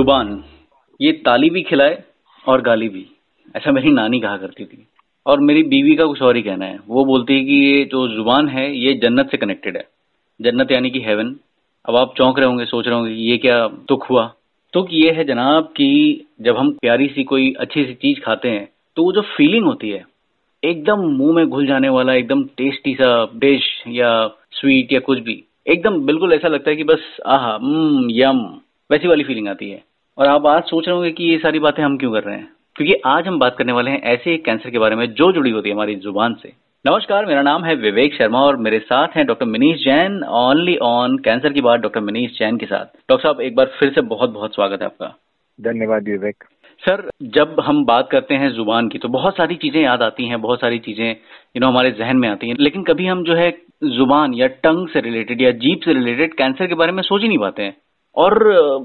ज़ुबान, ये ताली भी खिलाए और गाली भी। ऐसा मेरी नानी कहा करती थी। और मेरी बीवी का कुछ और ही कहना है। वो बोलती है कि ये जो ज़ुबान है, ये जन्नत से कनेक्टेड है। जन्नत यानी कि हेवन अब आप चौंक रहे होंगे, सोच रहे होंगे ये क्या दुख हुआ। तो ये है जनाब कि जब हम प्यारी सी कोई अच्छी सी चीज़ खाते हैं तो वो जो फीलिंग होती है, एकदम मुँह में घुल जाने वाला, एकदम टेस्टी सा डिश या स्वीट या कुछ भी, एकदम बिल्कुल ऐसा लगता है कि बस, आहा यम वैसी वाली फीलिंग आती है। और आप आज सोच रहे होंगे कि ये सारी बातें हम क्यों कर रहे हैं? क्योंकि आज हम बात करने वाले हैं ऐसे एक कैंसर के बारे में जो जुड़ी होती है हमारी ज़ुबान से। नमस्कार मेरा नाम है विवेक शर्मा और मेरे साथ हैं doctor Manish Jain only on cancer की बात डॉक्टर मनीष जैन के साथ। डॉक्टर साहब एक बार फिर से बहुत बहुत स्वागत है आपका। धन्यवाद विवेक। सर जब हम बात करते हैं ज़ुबान की तो बहुत सारी चीज़ें याद आती हैं बहुत सारी चीज़ें यू नो हमारे जहन में आती हैं लेकिन कभी हम जो है ज़ुबान या टंग से रिलेटेड या जीप से रिलेटेड कैंसर के बारे में सोच ही नहीं पाते हैं। और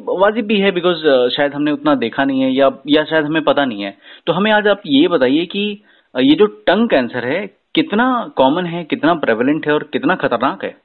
वाजिब भी है बिकॉज़ शायद हमने उतना देखा नहीं है या या शायद हमें पता नहीं है। तो हमें आज आप ये बताइए कि ये जो टंग कैंसर है कितना कॉमन है कितना प्रेवलेंट है और कितना खतरनाक है?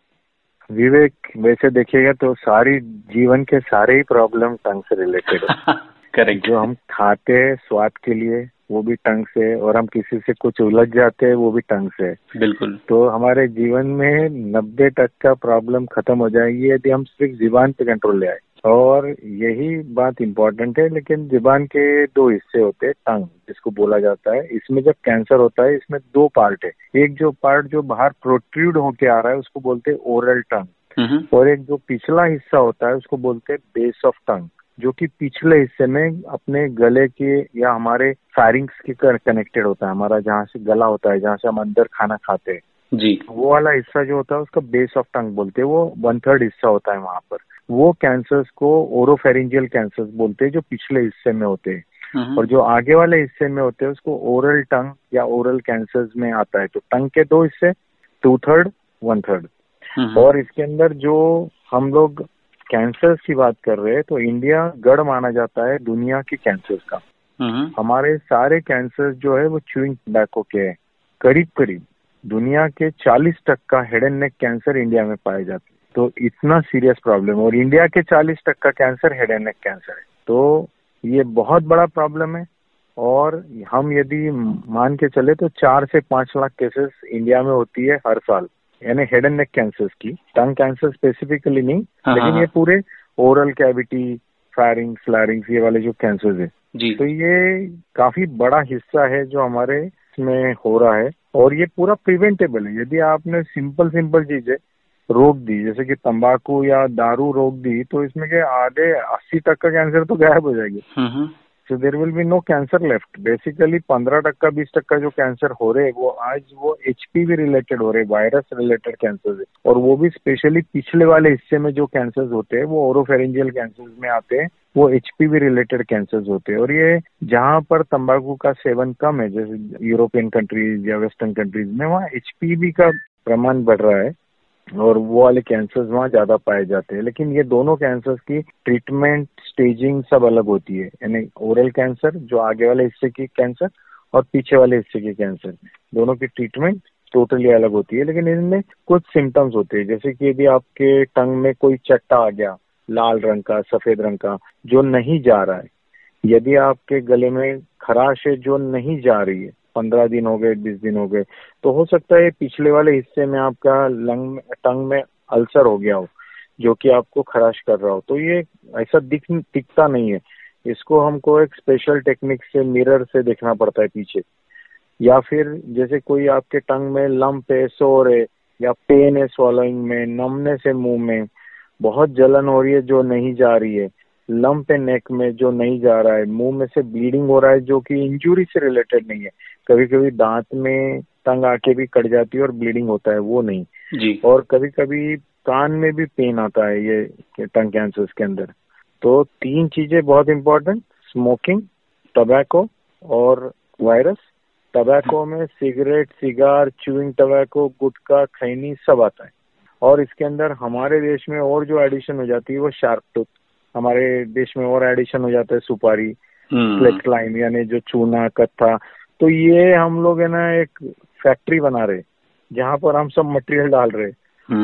विवेक वैसे देखिएगा तो सारी जीवन के सारे ही प्रॉब्लम टंग से रिलेटेड है। करेक्ट जो हम खाते हैं स्वाद के लिए वो भी टंग से और हम किसी से कुछ उलझ जाते हैं वो भी टंग से। बिल्कुल। तो हमारे जीवन में नब्बे टक का प्रॉब्लम खत्म हो जाएगी यदि हम सिर्फ़ जीवन पे कंट्रोल ले आए। और यही बात इम्पोर्टेंट है लेकिन जीवन के दो हिस्से होते हैं टंग जिसको बोला जाता है। इसमें जब कैंसर होता है इसमें दो पार्ट है। एक जो पार्ट जो बाहर प्रोट्रूड होके आ रहा है उसको बोलते हैं ओरल टंग और एक जो पिछला हिस्सा होता है उसको बोलते हैं बेस ऑफ़ टंग जो कि पिछले हिस्से में अपने गले के या हमारे फायरिंग्स के कनेक्टेड होता है हमारा जहाँ से गला होता है जहाँ से हम अंदर खाना खाते हैं। जी। वो वाला हिस्सा जो होता है उसका बेस ऑफ़ टंग बोलते हैं। वो वन थर्ड हिस्सा होता है वहाँ पर। वो कैंसर्स को ओरोफेरिंजियल कैंसर्स बोलते हैं जो पिछले हिस्से में होते हैं। और जो आगे वाले हिस्से में होते हैं उसको ओरल टंग या ओरल कैंसर्स में आता है। तो टंग के दो हिस्से टू थर्ड वन थर्ड और इसके अंदर जो हम लोग कैंसर्स की बात कर रहे हैं तो इंडिया गढ़ माना जाता है दुनिया के कैंसर का। हमारे सारे कैंसर जो है वो च्यूइंग टबैको के है। करीब करीब दुनिया के 40 टक्का head and neck cancer India में पाए जाते हैं। तो इतना सीरियस प्रॉब्लम और इंडिया के 40 टक्का cancer head and neck cancer है। तो ये बहुत बड़ा प्रॉब्लम है। और हम यदि मान के चले तो चार से पाँच लाख केसेस इंडिया में होती है हर साल। यानी हेड एंड नेक कैंसर की। टंग कैंसर स्पेसिफिकली नहीं हाँ, लेकिन हाँ। ये पूरे ओरल कैविटी फायरिंग फ्लैरिंग्स ये वाले जो कैंसर है। जी। तो ये काफ़ी बड़ा हिस्सा है जो हमारे में हो रहा है और ये पूरा प्रिवेंटेबल है। यदि आपने सिंपल सिंपल चीज़ें रोक दी जैसे कि तंबाकू या दारू रोक दी तो इसमें के आधे अस्सी तक का कैंसर तो गायब हो जाएगी। हम्म। So there will be no cancer left basically पंद्रह टक्का, बीस टक्का जो कैंसर हो रहे हैं, वो आज वो एच रिलेटेड हो रहे वायरस रिलेटेड कैंसर है। और वो भी स्पेशली पिछले वाले हिस्से में जो कैंसर होते हैं, वो ओरोफेरेंजियल कैंसर में आते हैं, वो एच रिलेटेड कैंसर होते हैं। और ये जहाँ पर तंबाकू का सेवन कम है, जैसे यूरोपियन कंट्रीज़ या वेस्टर्न कंट्रीज़ में, वहाँ एच का प्रमाण बढ़ रहा है। और वो वाले कैंसर्स वहाँ ज़्यादा पाए जाते हैं। लेकिन ये दोनों कैंसर्स की ट्रीटमेंट स्टेजिंग सब अलग होती है। यानी ओरल कैंसर जो आगे वाले हिस्से की कैंसर और पीछे वाले हिस्से की कैंसर दोनों की ट्रीटमेंट टोटली अलग होती है। लेकिन इनमें कुछ सिम्टम्स होते हैं। जैसे कि यदि आपके टंग में कोई चट्टा आ गया, लाल रंग का, सफ़ेद रंग का, जो नहीं जा रहा है, यदि आपके गले में खराश है जो नहीं जा रही है पंद्रह दिन हो गए, बीस दिन हो गए। तो हो सकता है पिछले वाले हिस्से में आपका लंग टंग में अल्सर हो गया हो, जो कि आपको खराश कर रहा हो। तो ये ऐसा दिख, दिखता नहीं है। इसको हमको एक स्पेशल टेक्निक से मिरर से देखना पड़ता है पीछे। या फिर जैसे कोई आपके टंग में लंप है सोर है, या पेन है swallowing में नमने से मुँह में, बहुत जलन हो रही है जो नहीं जा रही है लंप है नेक में जो नहीं जा रहा है, मुँह में से ब्लीडिंग हो रहा है, जो कि इंजुरी से रिलेटेड नहीं है। कभी कभी दांत में तंग आके भी कट जाती है और ब्लीडिंग होता है वो नहीं। जी। और कभी कभी कान में भी पेन आता है ये टंग कैंसर के अंदर। तो तीन चीज़ें बहुत इंपॉर्टेंट स्मोकिंग टबैको और वायरस टबैको में cigarette cigar chewing tobacco gutkha khaini सब आता है। और इसके अंदर हमारे देश में और जो एडिशन हो जाती है वो शार्प टूथ हमारे देश में और एडिशन हो जाता है सुपारी फ्लेक्स लाइन यानी जो चूना कत्था तो ये हम लोग है ना एक फैक्ट्री बना रहे जहाँ पर हम सब मटेरियल डाल रहे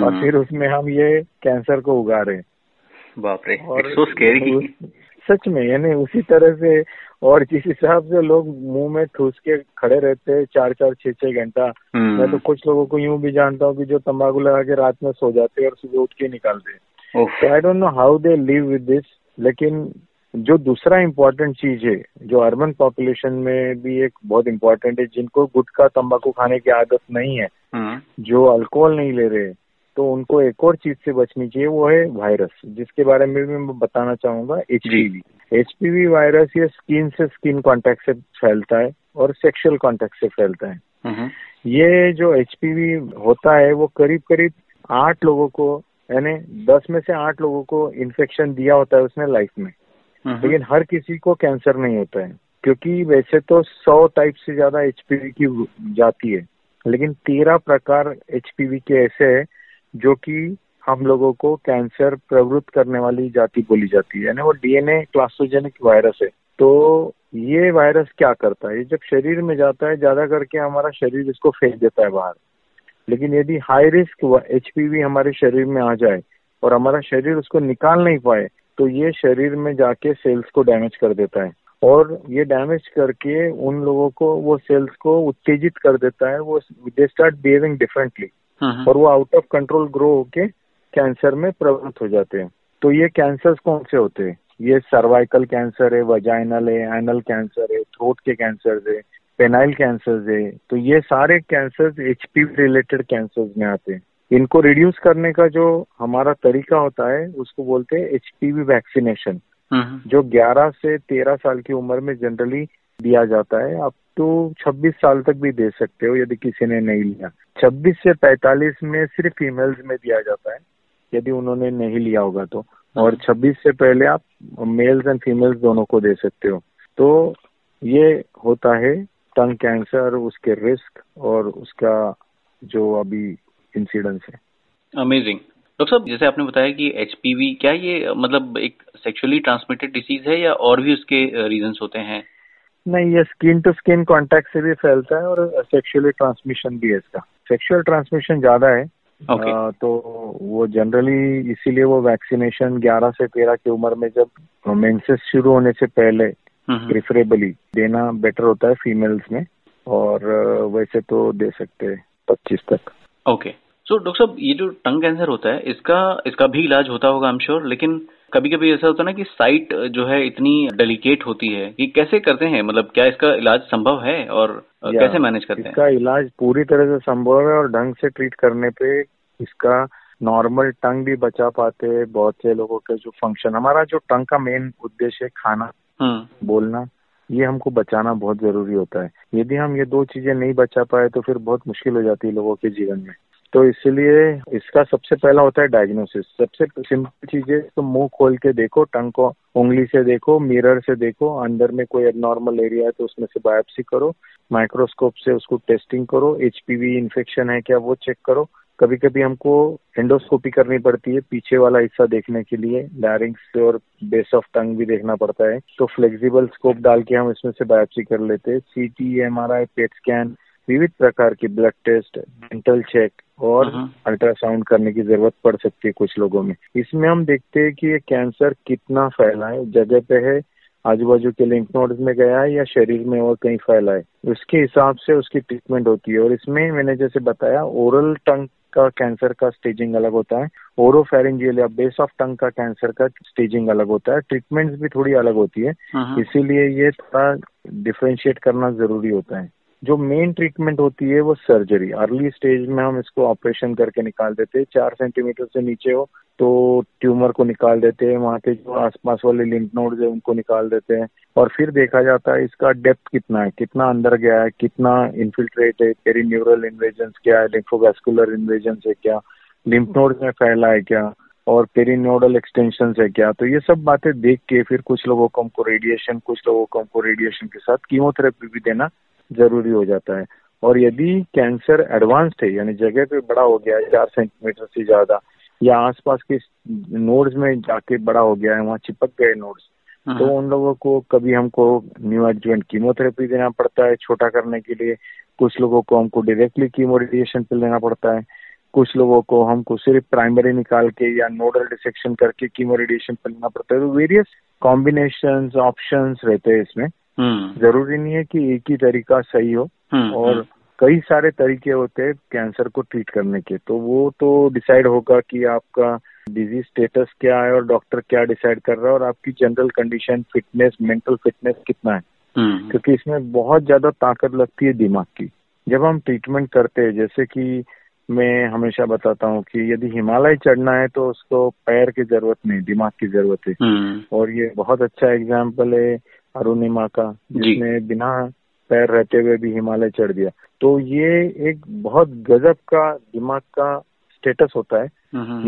और फिर उसमें हम ये कैंसर को उगा रहे बाप रे और सच में यानी उसी तरह से और जिस हिसाब से लोग मुँह में ठूस के खड़े रहते हैं चार चार छह छह घंटा हम्म। मैं तो कुछ लोगों को यूँ भी जानता हूँ कि जो तंबाकू लगा के रात में सो जाते हैं और सुबह उठ के निकालते हैं। I don't know how they live with this लेकिन जो दूसरा इम्पोर्टेंट चीज़ है जो अर्बन पॉपुलेशन में भी एक बहुत इम्पोर्टेंट है जिनको गुटखा तंबाकू खाने की आदत नहीं है हम्म, जो अल्कोहल नहीं ले रहे तो उनको एक और चीज़ से बचनी चाहिए वो है वायरस जिसके बारे में भी मैं बताना चाहूँगा एचपीवी एचपीवी वायरस ये स्किन से स्किन कांटेक्ट से फैलता है और सेक्सुअल कांटेक्ट से फैलता है। हम्म, ये जो एचपीवी होता है वो करीब करीब आठ लोगों को यानी दस में से आठ लोगों को इन्फेक्शन दिया होता है उसने लाइफ में। लेकिन हर किसी को कैंसर नहीं होता है, क्योंकि वैसे तो सौ टाइप से ज़्यादा एचपीवी की जाती है, लेकिन तेरह प्रकार एचपीवी के ऐसे है जो कि हम लोगों को कैंसर प्रवृत्त करने वाली जाति बोली जाती है। यानी वो डीएनए क्लास्टोजेनिक वायरस है। तो ये वायरस क्या करता है? ये जब शरीर में जाता है, ज़्यादा करके हमारा शरीर इसको फेंक देता है बाहर। लेकिन यदि हाई रिस्क एचपीवी हमारे शरीर में आ जाए और हमारा शरीर उसको निकाल नहीं पाए तो ये शरीर में जाके सेल्स को डैमेज कर देता है। और ये डैमेज करके उन लोगों को वो सेल्स को उत्तेजित कर देता है वो दे स्टार्ट बिहेविंग डिफरेंटली और वो आउट ऑफ़ कंट्रोल ग्रो होके कैंसर में प्रवृत्त हो जाते हैं। तो ये कैंसर्स कौन से होते हैं? ये सर्वाइकल कैंसर है वजाइनल है एनल कैंसर है थ्रोट के कैंसर है पेनाइल कैंसर है। तो ये सारे कैंसर एचपीवी रिलेटेड कैंसर में आते हैं। इनको रिड्यूस करने का जो हमारा तरीका होता है उसको बोलते हैं एचपीवी वैक्सीनेशन हम्म, जो 11 से 13 साल की उम्र में जनरली दिया जाता है अब तो 26 साल तक भी दे सकते हो यदि किसी ने नहीं लिया। 26 से 45 में सिर्फ़ फीमेल्स में दिया जाता है यदि उन्होंने नहीं लिया होगा तो। और 26 से पहले आप मेल्स एंड फीमेल्स दोनों को दे सकते हो। तो ये होता है टंग कैंसर उसके रिस्क और उसका जो अभी इंसिडेंस है। अमेजिंग डॉक्टर साहब जैसे आपने बताया कि एचपीवी क्या ये मतलब एक सेक्सुअली ट्रांसमिटेड डिसीज है या और भी उसके रीजन होते हैं? नहीं ये स्किन टू स्किन कांटेक्ट से भी फैलता है और सेक्सुअली ट्रांसमिशन भी है इसका। सेक्सुअल ट्रांसमिशन ज़्यादा है। ओके आ, तो वो जनरली इसीलिए वो वैक्सीनेशन 11 से 13 की उम्र में जब मेंसेस शुरू होने से पहले हम्म, प्रिफरेबली देना बेटर होता है फीमेल्स में और वैसे तो दे सकते हैं पच्चीस तक। ओके सो डॉक्टर साहब ये जो टंग कैंसर होता है इसका इसका भी इलाज होता होगा आई एम श्योर लेकिन कभी कभी ऐसा होता है ना कि साइट जो है इतनी डेलिकेट होती है कि कैसे करते हैं? मतलब क्या इसका इलाज संभव है और कैसे मैनेज करते हैं? इसका इलाज पूरी तरह से संभव है और ढंग से ट्रीट करने पे इसका नॉर्मल टंग भी बचा पाते हैं बहुत से लोगों के जो फ़ंक्शन हमारा जो टंग का मेन उद्देश्य है खाना। हम्म। बोलना ये हमको बचाना बहुत ज़रूरी होता है। यदि हम ये दो चीज़ें नहीं बचा पाए तो फिर बहुत मुश्किल हो जाती है लोगों के जीवन में। तो इसलिए इसका सबसे पहला होता है डायग्नोसिस सबसे सिंपल चीज़ है तो मुँह खोल के देखो, टंग को, उंगली से देखो मिरर से देखो, अंदर में कोई एबनॉर्मल एरिया है तो उसमें से बायोप्सी करो माइक्रोस्कोप से उसको टेस्टिंग करो एचपीवी इन्फेक्शन है क्या वो चेक करो। कभी कभी हमको एंडोस्कोपी करनी पड़ती है पीछे वाला हिस्सा देखने के लिए लैरिंग्स और बेस ऑफ़ टंग भी देखना पड़ता है। तो फ्लेक्सिबल स्कोप डाल के हम इसमें से बायोप्सी कर लेते हैं। सीटी एमआरआई पेट स्कैन विविध प्रकार की ब्लड टेस्ट डेंटल चेक और। अल्ट्रासाउंड करने की ज़रूरत पड़ सकती है कुछ लोगों में। इसमें हम देखते हैं कि ये कैंसर कितना फैला है जगह पे है आजू बाजू के लिंक नोड्स में गया है या शरीर में और कहीं फैला है। उसके हिसाब से उसकी ट्रीटमेंट होती है और इसमें मैंने जैसे बताया ओरल टंग का कैंसर का स्टेजिंग अलग होता है ओरोफेरेंजियल या बेस ऑफ़ टंग का कैंसर का स्टेजिंग अलग होता है। ट्रीटमेंट्स भी थोड़ी अलग होती है। हम्म, इसीलिए ये थोड़ा डिफ्रेंशिएट करना ज़रूरी होता है। जो मेन ट्रीटमेंट होती है वो सर्जरी अर्ली स्टेज में हम इसको ऑपरेशन करके निकाल देते हैं। चार सेंटीमीटर से नीचे हो तो ट्यूमर को निकाल देते हैं। वहाँ के जो आसपास वाले लिम्फ नोड्स है, उनको निकाल देते हैं। और फिर देखा जाता है इसका डेप्थ कितना है, कितना अंदर गया है, कितना इन्फिल्ट्रेट है पेरीन्यूरल इन्वेजन क्या है लिम्फोवेस्कुलर इन्वेजन है क्या लिम्फ नोड्स में फैला है क्या, और पेरीनोडल एक्सटेंशन है क्या। तो ये सब बातें देख के फिर कुछ लोगों को हमको रेडिएशन कुछ लोगों को हमको रेडिएशन के साथ कीमोथेरेपी भी देना ज़रूरी हो जाता है। और यदि कैंसर एडवांस्ड है यानी जगह पे बड़ा हो गया है चार सेंटीमीटर से ज़्यादा या आसपास के नोड्स में जाके बड़ा हो गया है वहाँ चिपक गए नोड्स हम्म, तो उन लोगों को कभी हमको न्यू एडजुवेंट कीमोथेरेपी देना पड़ता है छोटा करने के लिए। कुछ लोगों को हमको डायरेक्टली कीमो रेडिएशन पिल देना पड़ता है। कुछ लोगों को हमको सिर्फ़ प्राइमरी निकाल के या नोडल डिसेक्शन करके कीमो रेडिएशन पर लेना पड़ता है। तो वेरियस कॉम्बिनेशन ऑप्शन रहते हैं इसमें। ज़रूरी नहीं है कि एक ही तरीका सही हो हम्म, और हम्म। कई सारे तरीके होते हैं कैंसर को ट्रीट करने के। तो वो तो डिसाइड होगा कि आपका डिज़ीज़ स्टेटस क्या है और डॉक्टर क्या डिसाइड कर रहा है और आपकी general condition fitness mental fitness कितना है। क्योंकि इसमें बहुत ज़्यादा ताकत लगती है दिमाग की। जब हम ट्रीटमेंट करते हैं जैसे कि मैं हमेशा बताता हूँ कि यदि हिमालय चढ़ना है तो उसको पैर की ज़रूरत नहीं दिमाग की ज़रूरत है। हम्म। और ये बहुत अच्छा एग्ज़ाम्पल है अरुणिमा का जिसने बिना पैर रहते हुए भी हिमालय चढ़ दिया। तो ये एक बहुत गजब का दिमाग का स्टेटस होता है।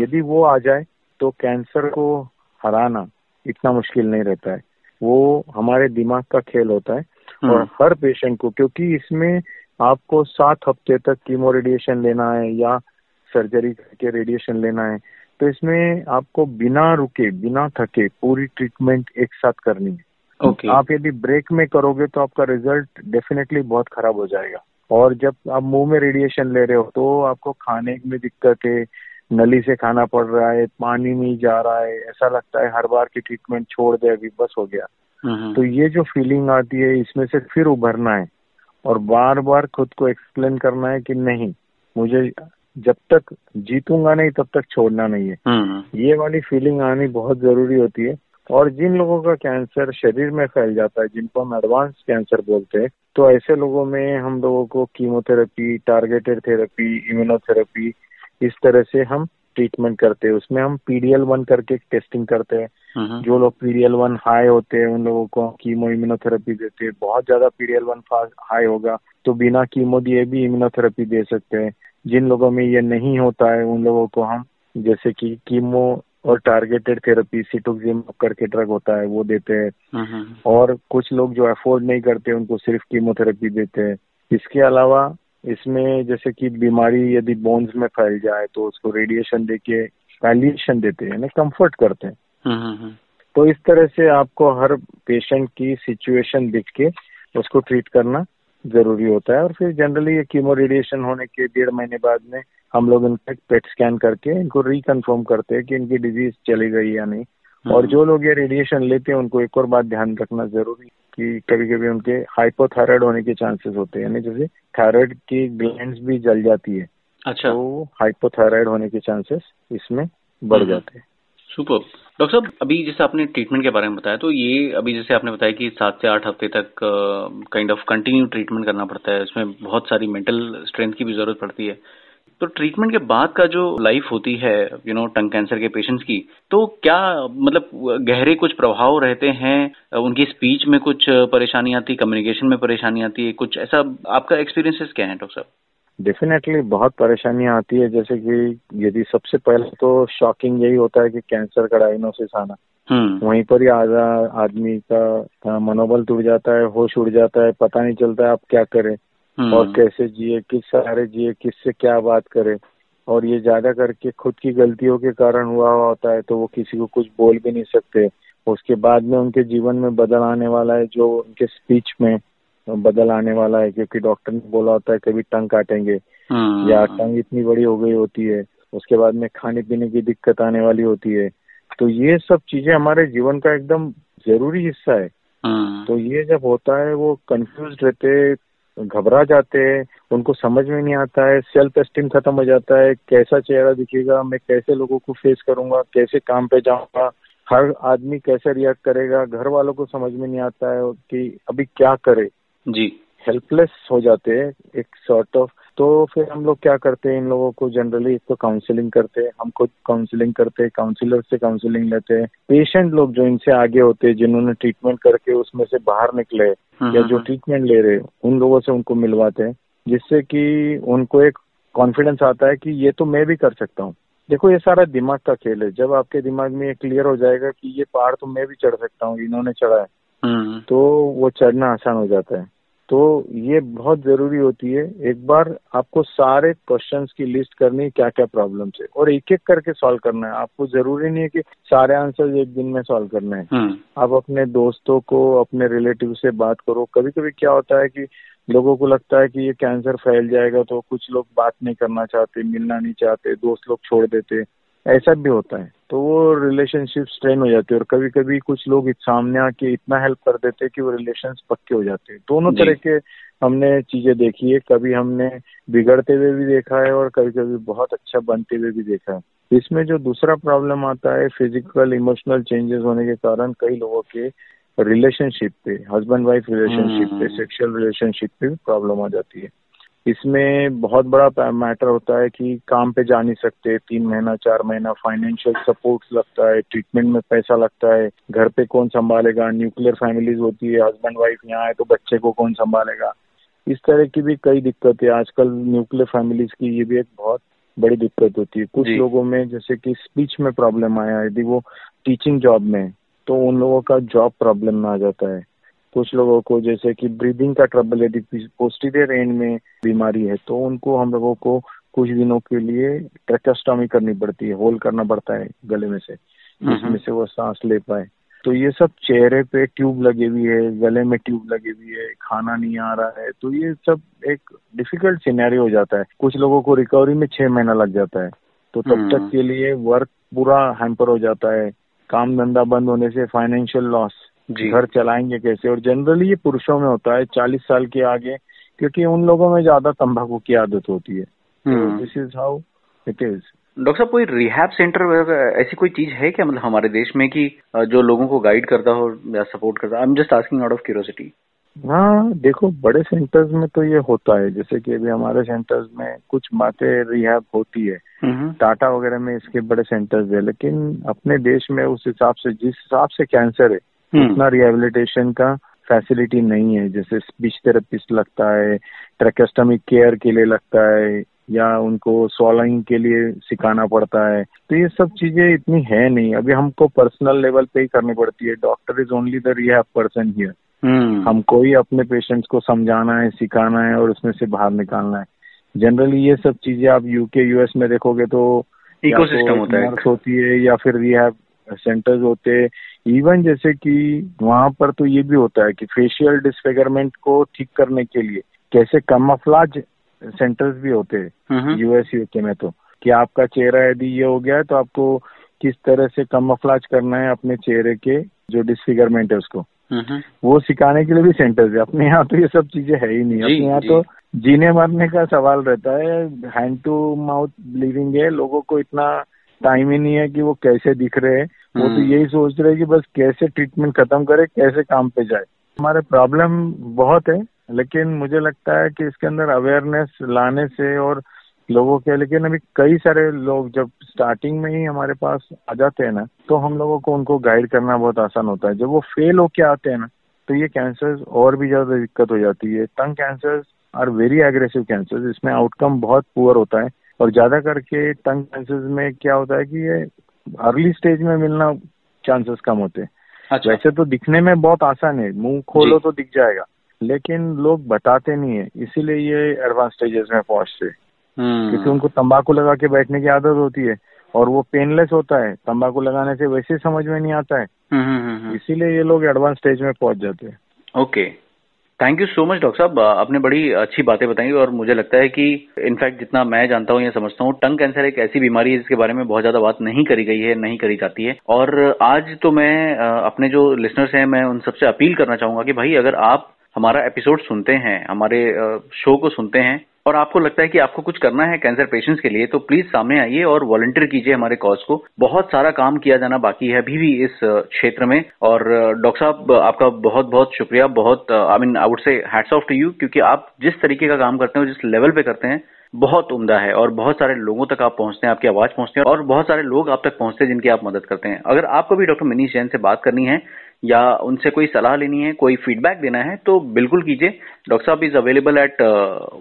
यदि वो आ जाए तो कैंसर को हराना इतना मुश्किल नहीं रहता है। वो हमारे दिमाग का खेल होता है और हम्म। हर पेशेंट को क्योंकि इसमें आपको सात हफ़्ते तक कीमो रेडिएशन लेना है या सर्जरी करके रेडिएशन लेना है। तो इसमें आपको बिना रुके बिना थके पूरी ट्रीटमेंट एक साथ करनी है। Okay. आप यदि ब्रेक में करोगे तो आपका रिज़ल्ट डेफिनेटली बहुत खराब हो जाएगा और जब आप मुँह में रेडिएशन ले रहे हो तो आपको खाने में दिक्कत है नली से खाना पड़ रहा है पानी नहीं जा रहा है ऐसा लगता है हर बार की ट्रीटमेंट छोड़ दे अभी बस हो गया। तो ये जो फीलिंग आती है इसमें से फिर उभरना है और बार बार खुद को एक्सप्लेन करना है कि नहीं मुझे जब तक जीतूँगा नहीं तब तक छोड़ना नहीं है। ये वाली फीलिंग आनी बहुत ज़रूरी होती है और जिन लोगों का कैंसर शरीर में फैल जाता है जिनको हम एडवांस कैंसर बोलते हैं तो ऐसे लोगों में हम लोगों को कीमोथेरेपी टारगेटेड थेरेपी इम्यूनोथेरेपी इस तरह से हम ट्रीटमेंट करते हैं। उसमें हम पीडीएल वन करके टेस्टिंग करते हैं। जो लोग पीडीएल वन हाई होते हैं उन लोगों को कीमो इम्यूनोथेरेपी देते हैं। बहुत ज़्यादा पीडीएल वन हाई होगा तो बिना कीमो दिए भी इम्यूनोथेरेपी दे सकते हैं। जिन लोगों में ये नहीं होता है उन लोगों को हम जैसे कि कीमो और टारगेटेड थेरेपी सिटोक्सिम करके ड्रग होता है वो देते हैं हम्म। और कुछ लोग जो अफोर्ड नहीं करते उनको सिर्फ़ कीमोथेरेपी देते हैं इसके अलावा इसमें जैसे कि बीमारी यदि बोन्स में फैल जाए तो उसको रेडिएशन देके पैलिएशन देते हैं कंफर्ट करते हैं हम्म, हम्म, हम्म। तो इस तरह से आपको हर पेशेंट की सिचुएशन देख के उसको ट्रीट करना ज़रूरी होता है और फिर जनरली ये कीमो रेडिएशन होने के डेढ़ महीने बाद में हम लोग इनका पेट स्कैन करके इनको रिकन्फर्म करते हैं कि इनकी डिज़ीज़ चली गई या नहीं। और जो लोग ये रेडिएशन लेते हैं उनको एक और बात ध्यान रखना ज़रूरी कि कभी कभी उनके हाइपोथायराइड होने के चांसेस होते हैं। यानी जैसे थायराइड की ग्लैंड भी जल जाती है अच्छा। तो हाइपोथायराइड होने के चांसेस इसमें बढ़ हम्म। जाते हैं। सुपर डॉक्टर साहब अभी जैसे आपने ट्रीटमेंट के बारे में बताया तो ये अभी जैसे आपने बताया कि सात से आठ हफ़्ते तक काइंड ऑफ़ कंटिन्यू ट्रीटमेंट करना पड़ता है। इसमें बहुत सारी मेंटल स्ट्रेंथ की भी ज़रूरत पड़ती है। तो ट्रीटमेंट के बाद का जो लाइफ होती है यू नो टंग कैंसर के पेशेंट्स की तो क्या मतलब गहरे कुछ प्रभाव रहते हैं उनकी स्पीच में कुछ परेशानी आती है कम्युनिकेशन में परेशानी आती है कुछ ऐसा आपका एक्सपीरियंसेस क्या है डॉक्टर साहब डेफिनेटली बहुत परेशानियाँ आती है जैसे कि यदि सबसे पहले तो शॉकिंग यही होता है कि कैंसर का डायग्नोसिस आना हम्म। वहीं पर ही आधा आदमी का मनोबल टूट जाता है होश उड़ जाता है पता नहीं चलता है आप क्या करें। और कैसे जिए किस सहारे जिए किससे क्या बात करे। और ये ज़्यादा करके खुद की गलतियों के कारण हुआ हुआ होता है तो वो किसी को कुछ बोल भी नहीं सकते। उसके बाद में उनके जीवन में बदल आने वाला है जो उनके स्पीच में बदल आने वाला है क्योंकि डॉक्टर ने बोला होता है कभी टंग काटेंगे। हम्म। या टंग इतनी बड़ी हो गई होती है उसके बाद में खाने पीने की दिक्कत आने वाली होती है। तो ये सब चीज़ें हमारे जीवन का एकदम ज़रूरी हिस्सा है। हम्म। तो ये जब होता है वो कंफ्यूज रहते घबरा जाते हैं उनको समझ में नहीं आता है सेल्फ एस्टीम खत्म हो जाता है कैसा चेहरा दिखेगा मैं कैसे लोगों को फेस करूँगा कैसे काम पे जाऊँगा हर आदमी कैसे रिएक्ट करेगा घर वालों को समझ में नहीं आता है कि अभी क्या करे। जी। हेल्पलेस हो जाते हैं एक सॉर्ट ऑफ़ तो फिर हम लोग क्या करते हैं इन लोगों को जनरली तो काउंसलिंग करते हैं हम खुद काउंसलिंग करते हैं काउंसलर से काउंसलिंग लेते हैं। पेशेंट लोग जो इनसे आगे होते हैं जिन्होंने ट्रीटमेंट करके उसमें से बाहर निकले हम्म, या जो ट्रीटमेंट हम्म। ले रहे उन लोगों से उनको मिलवाते हैं जिससे कि उनको एक कॉन्फिडेंस आता है कि ये तो मैं भी कर सकता हूँ। देखो ये सारा दिमाग का खेल है। जब आपके दिमाग में ये क्लियर हो जाएगा कि ये पहाड़ तो मैं भी चढ़ सकता हूँ इन्होंने चढ़ा है। तो वो चढ़ना आसान हो जाता है। तो ये बहुत ज़रूरी होती है। एक बार आपको सारे क्वेश्चंस की लिस्ट करनी क्या क्या प्रॉब्लम है। और एक एक करके सॉल्व करना है। आपको ज़रूरी नहीं है कि सारे आंसर एक दिन में सॉल्व करना है। हम्म। आप अपने दोस्तों को अपने रिलेटिव से बात करो। कभी कभी क्या होता है कि लोगों को लगता है कि ये कैंसर फैल जाएगा तो कुछ लोग बात नहीं करना चाहते मिलना नहीं चाहते दोस्त लोग छोड़ देते। ऐसा भी होता है। तो वो रिलेशनशिप स्ट्रेन हो जाती है और कभी कभी कुछ लोग सामने आके इतना हेल्प कर देते हैं कि वो रिलेशन पक्के हो जाते हैं। दोनों तरह के हमने चीज़ें देखी है। कभी हमने बिगड़ते हुए भी देखा है और कभी कभी बहुत अच्छा बनते हुए भी देखा है। इसमें जो दूसरा प्रॉब्लम आता है फ़िज़िकल इमोशनल चेंजेस होने के कारण कई लोगों के रिलेशनशिप पे हस्बैंड वाइफ रिलेशनशिप पे सेक्सुअल हम्म। रिलेशनशिप पे भी प्रॉब्लम आ जाती है। इसमें बहुत बड़ा मैटर होता है कि काम पे जा नहीं सकते तीन महीना चार महीना फाइनेंशियल सपोर्ट लगता है ट्रीटमेंट में पैसा लगता है घर पे कौन संभालेगा न्यूक्लियर फैमिलीज़ होती है हस्बैंड वाइफ यहाँ है तो बच्चे को कौन संभालेगा? इस तरह की भी कई दिक्कतें आजकल न्यूक्लियर फैमिलीज़ की ये भी एक बहुत बड़ी दिक्कत होती है। कुछ लोगों में जैसे कि स्पीच में प्रॉब्लम आया यदि वो टीचिंग जॉब में तो उन लोगों का जॉब प्रॉब्लम में आ जाता है। कुछ लोगों को जैसे कि ब्रीदिंग का ट्रबल यदि पोस्टीरियर एंड में बीमारी है तो उनको हम लोगों को कुछ दिनों के लिए ट्रेकोस्टॉमी करनी पड़ती है होल करना पड़ता है गले में से जिसमें से वो सांस ले पाए। तो ये सब चेहरे पे ट्यूब लगी हुई है गले में ट्यूब लगी हुई है खाना नहीं आ रहा है तो ये सब एक डिफ़िकल्ट सिनेरी हो जाता है। कुछ लोगों को रिकवरी में छह महीना लग जाता है तो तब तक हम्म। के लिए वर्क पूरा हैम्पर हो जाता है काम धंधा बंद होने से फाइनेंशियल लॉस घर चलाएँगे कैसे? और जनरली ये पुरुषों में होता है चालीस साल के आगे क्योंकि उन लोगों में ज़्यादा तंबाकू की आदत होती है। This is how it is doctor साहब कोई रिहैब सेंटर ऐसी कोई चीज़ है क्या मतलब हमारे देश में कि जो लोगों को गाइड करता हो या सपोर्ट करता I am just asking out of curiosity हाँ देखो बड़े सेंटर्स में तो ये होता है। जैसे कि अभी हमारे सेंटर्स में कुछ बातें रिहैब होती है। टाटा वगैरह में इसके बड़े सेंटर्स है लेकिन अपने देश में उस हिसाब से जिस हिसाब से कैंसर है हम्म। उतना रिहेबिलिटेशन का फैसिलिटी नहीं है। जैसे स्पीच थेरेपिस्ट लगता है ट्रेकेस्टमिक केयर के लिए लगता है या उनको सॉलिंग के लिए सिखाना पड़ता है। तो ये सब चीज़ें इतनी है नहीं। अभी हमको पर्सनल लेवल पे ही करनी पड़ती है। Doctor is only the rehab person here हमको ही अपने पेशेंट्स को समझाना है सिखाना है और उसमें से बाहर निकालना है। जनरली ये सब चीज़ें आप यूके यूएस में देखोगे तो इकोसिस्टम तो होता है होती है या फिर रिहैब सेंटर्स होते इवन जैसे कि वहाँ पर तो ये भी होता है कि फेशियल डिस्फिगरमेंट को ठीक करने के लिए कैसे कमफ्लाज सेंटर्स भी होते हैं। यूएस यूके में तो। कि आपका चेहरा यदि ये हो गया है तो आपको किस तरह से कमफ्लाज करना है अपने चेहरे के जो डिस्फिगरमेंट है उसको। वो सिखाने के लिए भी सेंटर्स है। अपने यहाँ तो ये सब चीज़ें है ही नहीं। अपने यहाँ तो जीने मरने का सवाल रहता है। हैंड टू माउथ ब्लीविंग है। लोगों को इतना टाइम ही नहीं है कि वो कैसे दिख रहे हैं। वो तो हम्म। यही सोच रहे हैं कि बस कैसे ट्रीटमेंट खत्म करे कैसे काम पे जाए। हमारे प्रॉब्लम बहुत है लेकिन मुझे लगता है कि इसके अंदर अवेयरनेस लाने से और लोगों के लेकिन अभी कई सारे लोग जब स्टार्टिंग में ही हमारे पास आ जाते हैं ना तो हम लोगों को उनको गाइड करना बहुत आसान होता है। जब वो फेल होके आते हैं ना तो ये कैंसर और भी ज़्यादा दिक्कत हो जाती है। Tongue cancer are very aggressive cancer इसमें आउटकम बहुत पुअर होता है। और ज़्यादा करके टंग कैंसर में क्या होता है कि ये अर्ली स्टेज में मिलना चांसेस कम होते हैं। अच्छा। वैसे तो दिखने में बहुत आसान है मुँह खोलो तो दिख जाएगा। लेकिन लोग बताते नहीं है इसीलिए ये एडवांस स्टेजेस में पहुँचते हम्म। क्योंकि उनको तंबाकू लगा के बैठने की आदत होती है और वो पेनलेस होता है तंबाकू लगाने से वैसे समझ में नहीं आता है। हम्म, हम्म, इसीलिए ये लोग एडवांस स्टेज में पहुँच जाते हैं। Okay thank you so much doctor साहब। आपने बड़ी अच्छी बातें बताई और मुझे लगता है कि इनफैक्ट जितना मैं जानता हूँ या समझता हूँ टंग कैंसर एक ऐसी बीमारी है जिसके बारे में बहुत ज़्यादा बात नहीं करी गई है, नहीं करी जाती है। और आज तो मैं अपने जो लिसनर्स हैं, मैं उन सबसे अपील करना चाहूँगा कि भाई, अगर आप हमारा एपिसोड सुनते हैं, हमारे शो को सुनते हैं और आपको लगता है कि आपको कुछ करना है कैंसर पेशेंट्स के लिए तो प्लीज़ सामने आइए और वॉलंटियर कीजिए हमारे कॉज को। बहुत सारा काम किया जाना बाकी है अभी भी इस क्षेत्र में और डॉक्टर साहब, आपका बहुत बहुत शुक्रिया। बहुत I mean I would say hats off to you क्योंकि आप जिस तरीके का काम करते हैं, जिस लेवल पे करते हैं, बहुत उम्दा है और बहुत सारे लोगों तक आप पहुँचते हैं, आपकी आवाज़ पहुँचते हैं और बहुत सारे लोग आप तक पहुँचते हैं जिनकी आप मदद करते हैं। अगर आपको भी डॉक्टर मिनीश जैन से बात करनी है या उनसे कोई सलाह लेनी है, कोई फीडबैक देना है तो बिल्कुल कीजिए। डॉक्टर साहब is available at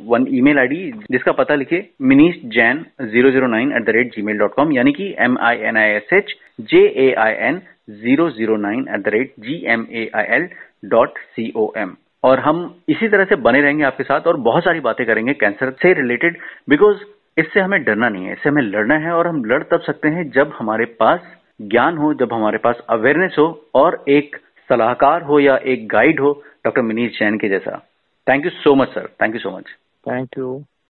one email ID जिसका पता लिखिए Manish Jain zero zero nine at the rate G mail dot com यानी कि M I N I S H J A I N zero zero nine at the rate G M A I L dot C O M और हम इसी तरह से बने रहेंगे आपके साथ और बहुत सारी बातें करेंगे कैंसर से रिलेटेड बिकॉज़ इससे हमें डरना नहीं है, इससे हमें लड़ना है और हम लड़ तब सकते हैं जब हमारे पास ज्ञान हो, जब हमारे पास अवेयरनेस हो और एक सलाहकार हो या एक गाइड हो डॉक्टर मनीष जैन के जैसा। Thank you so much sir thank you so much thank you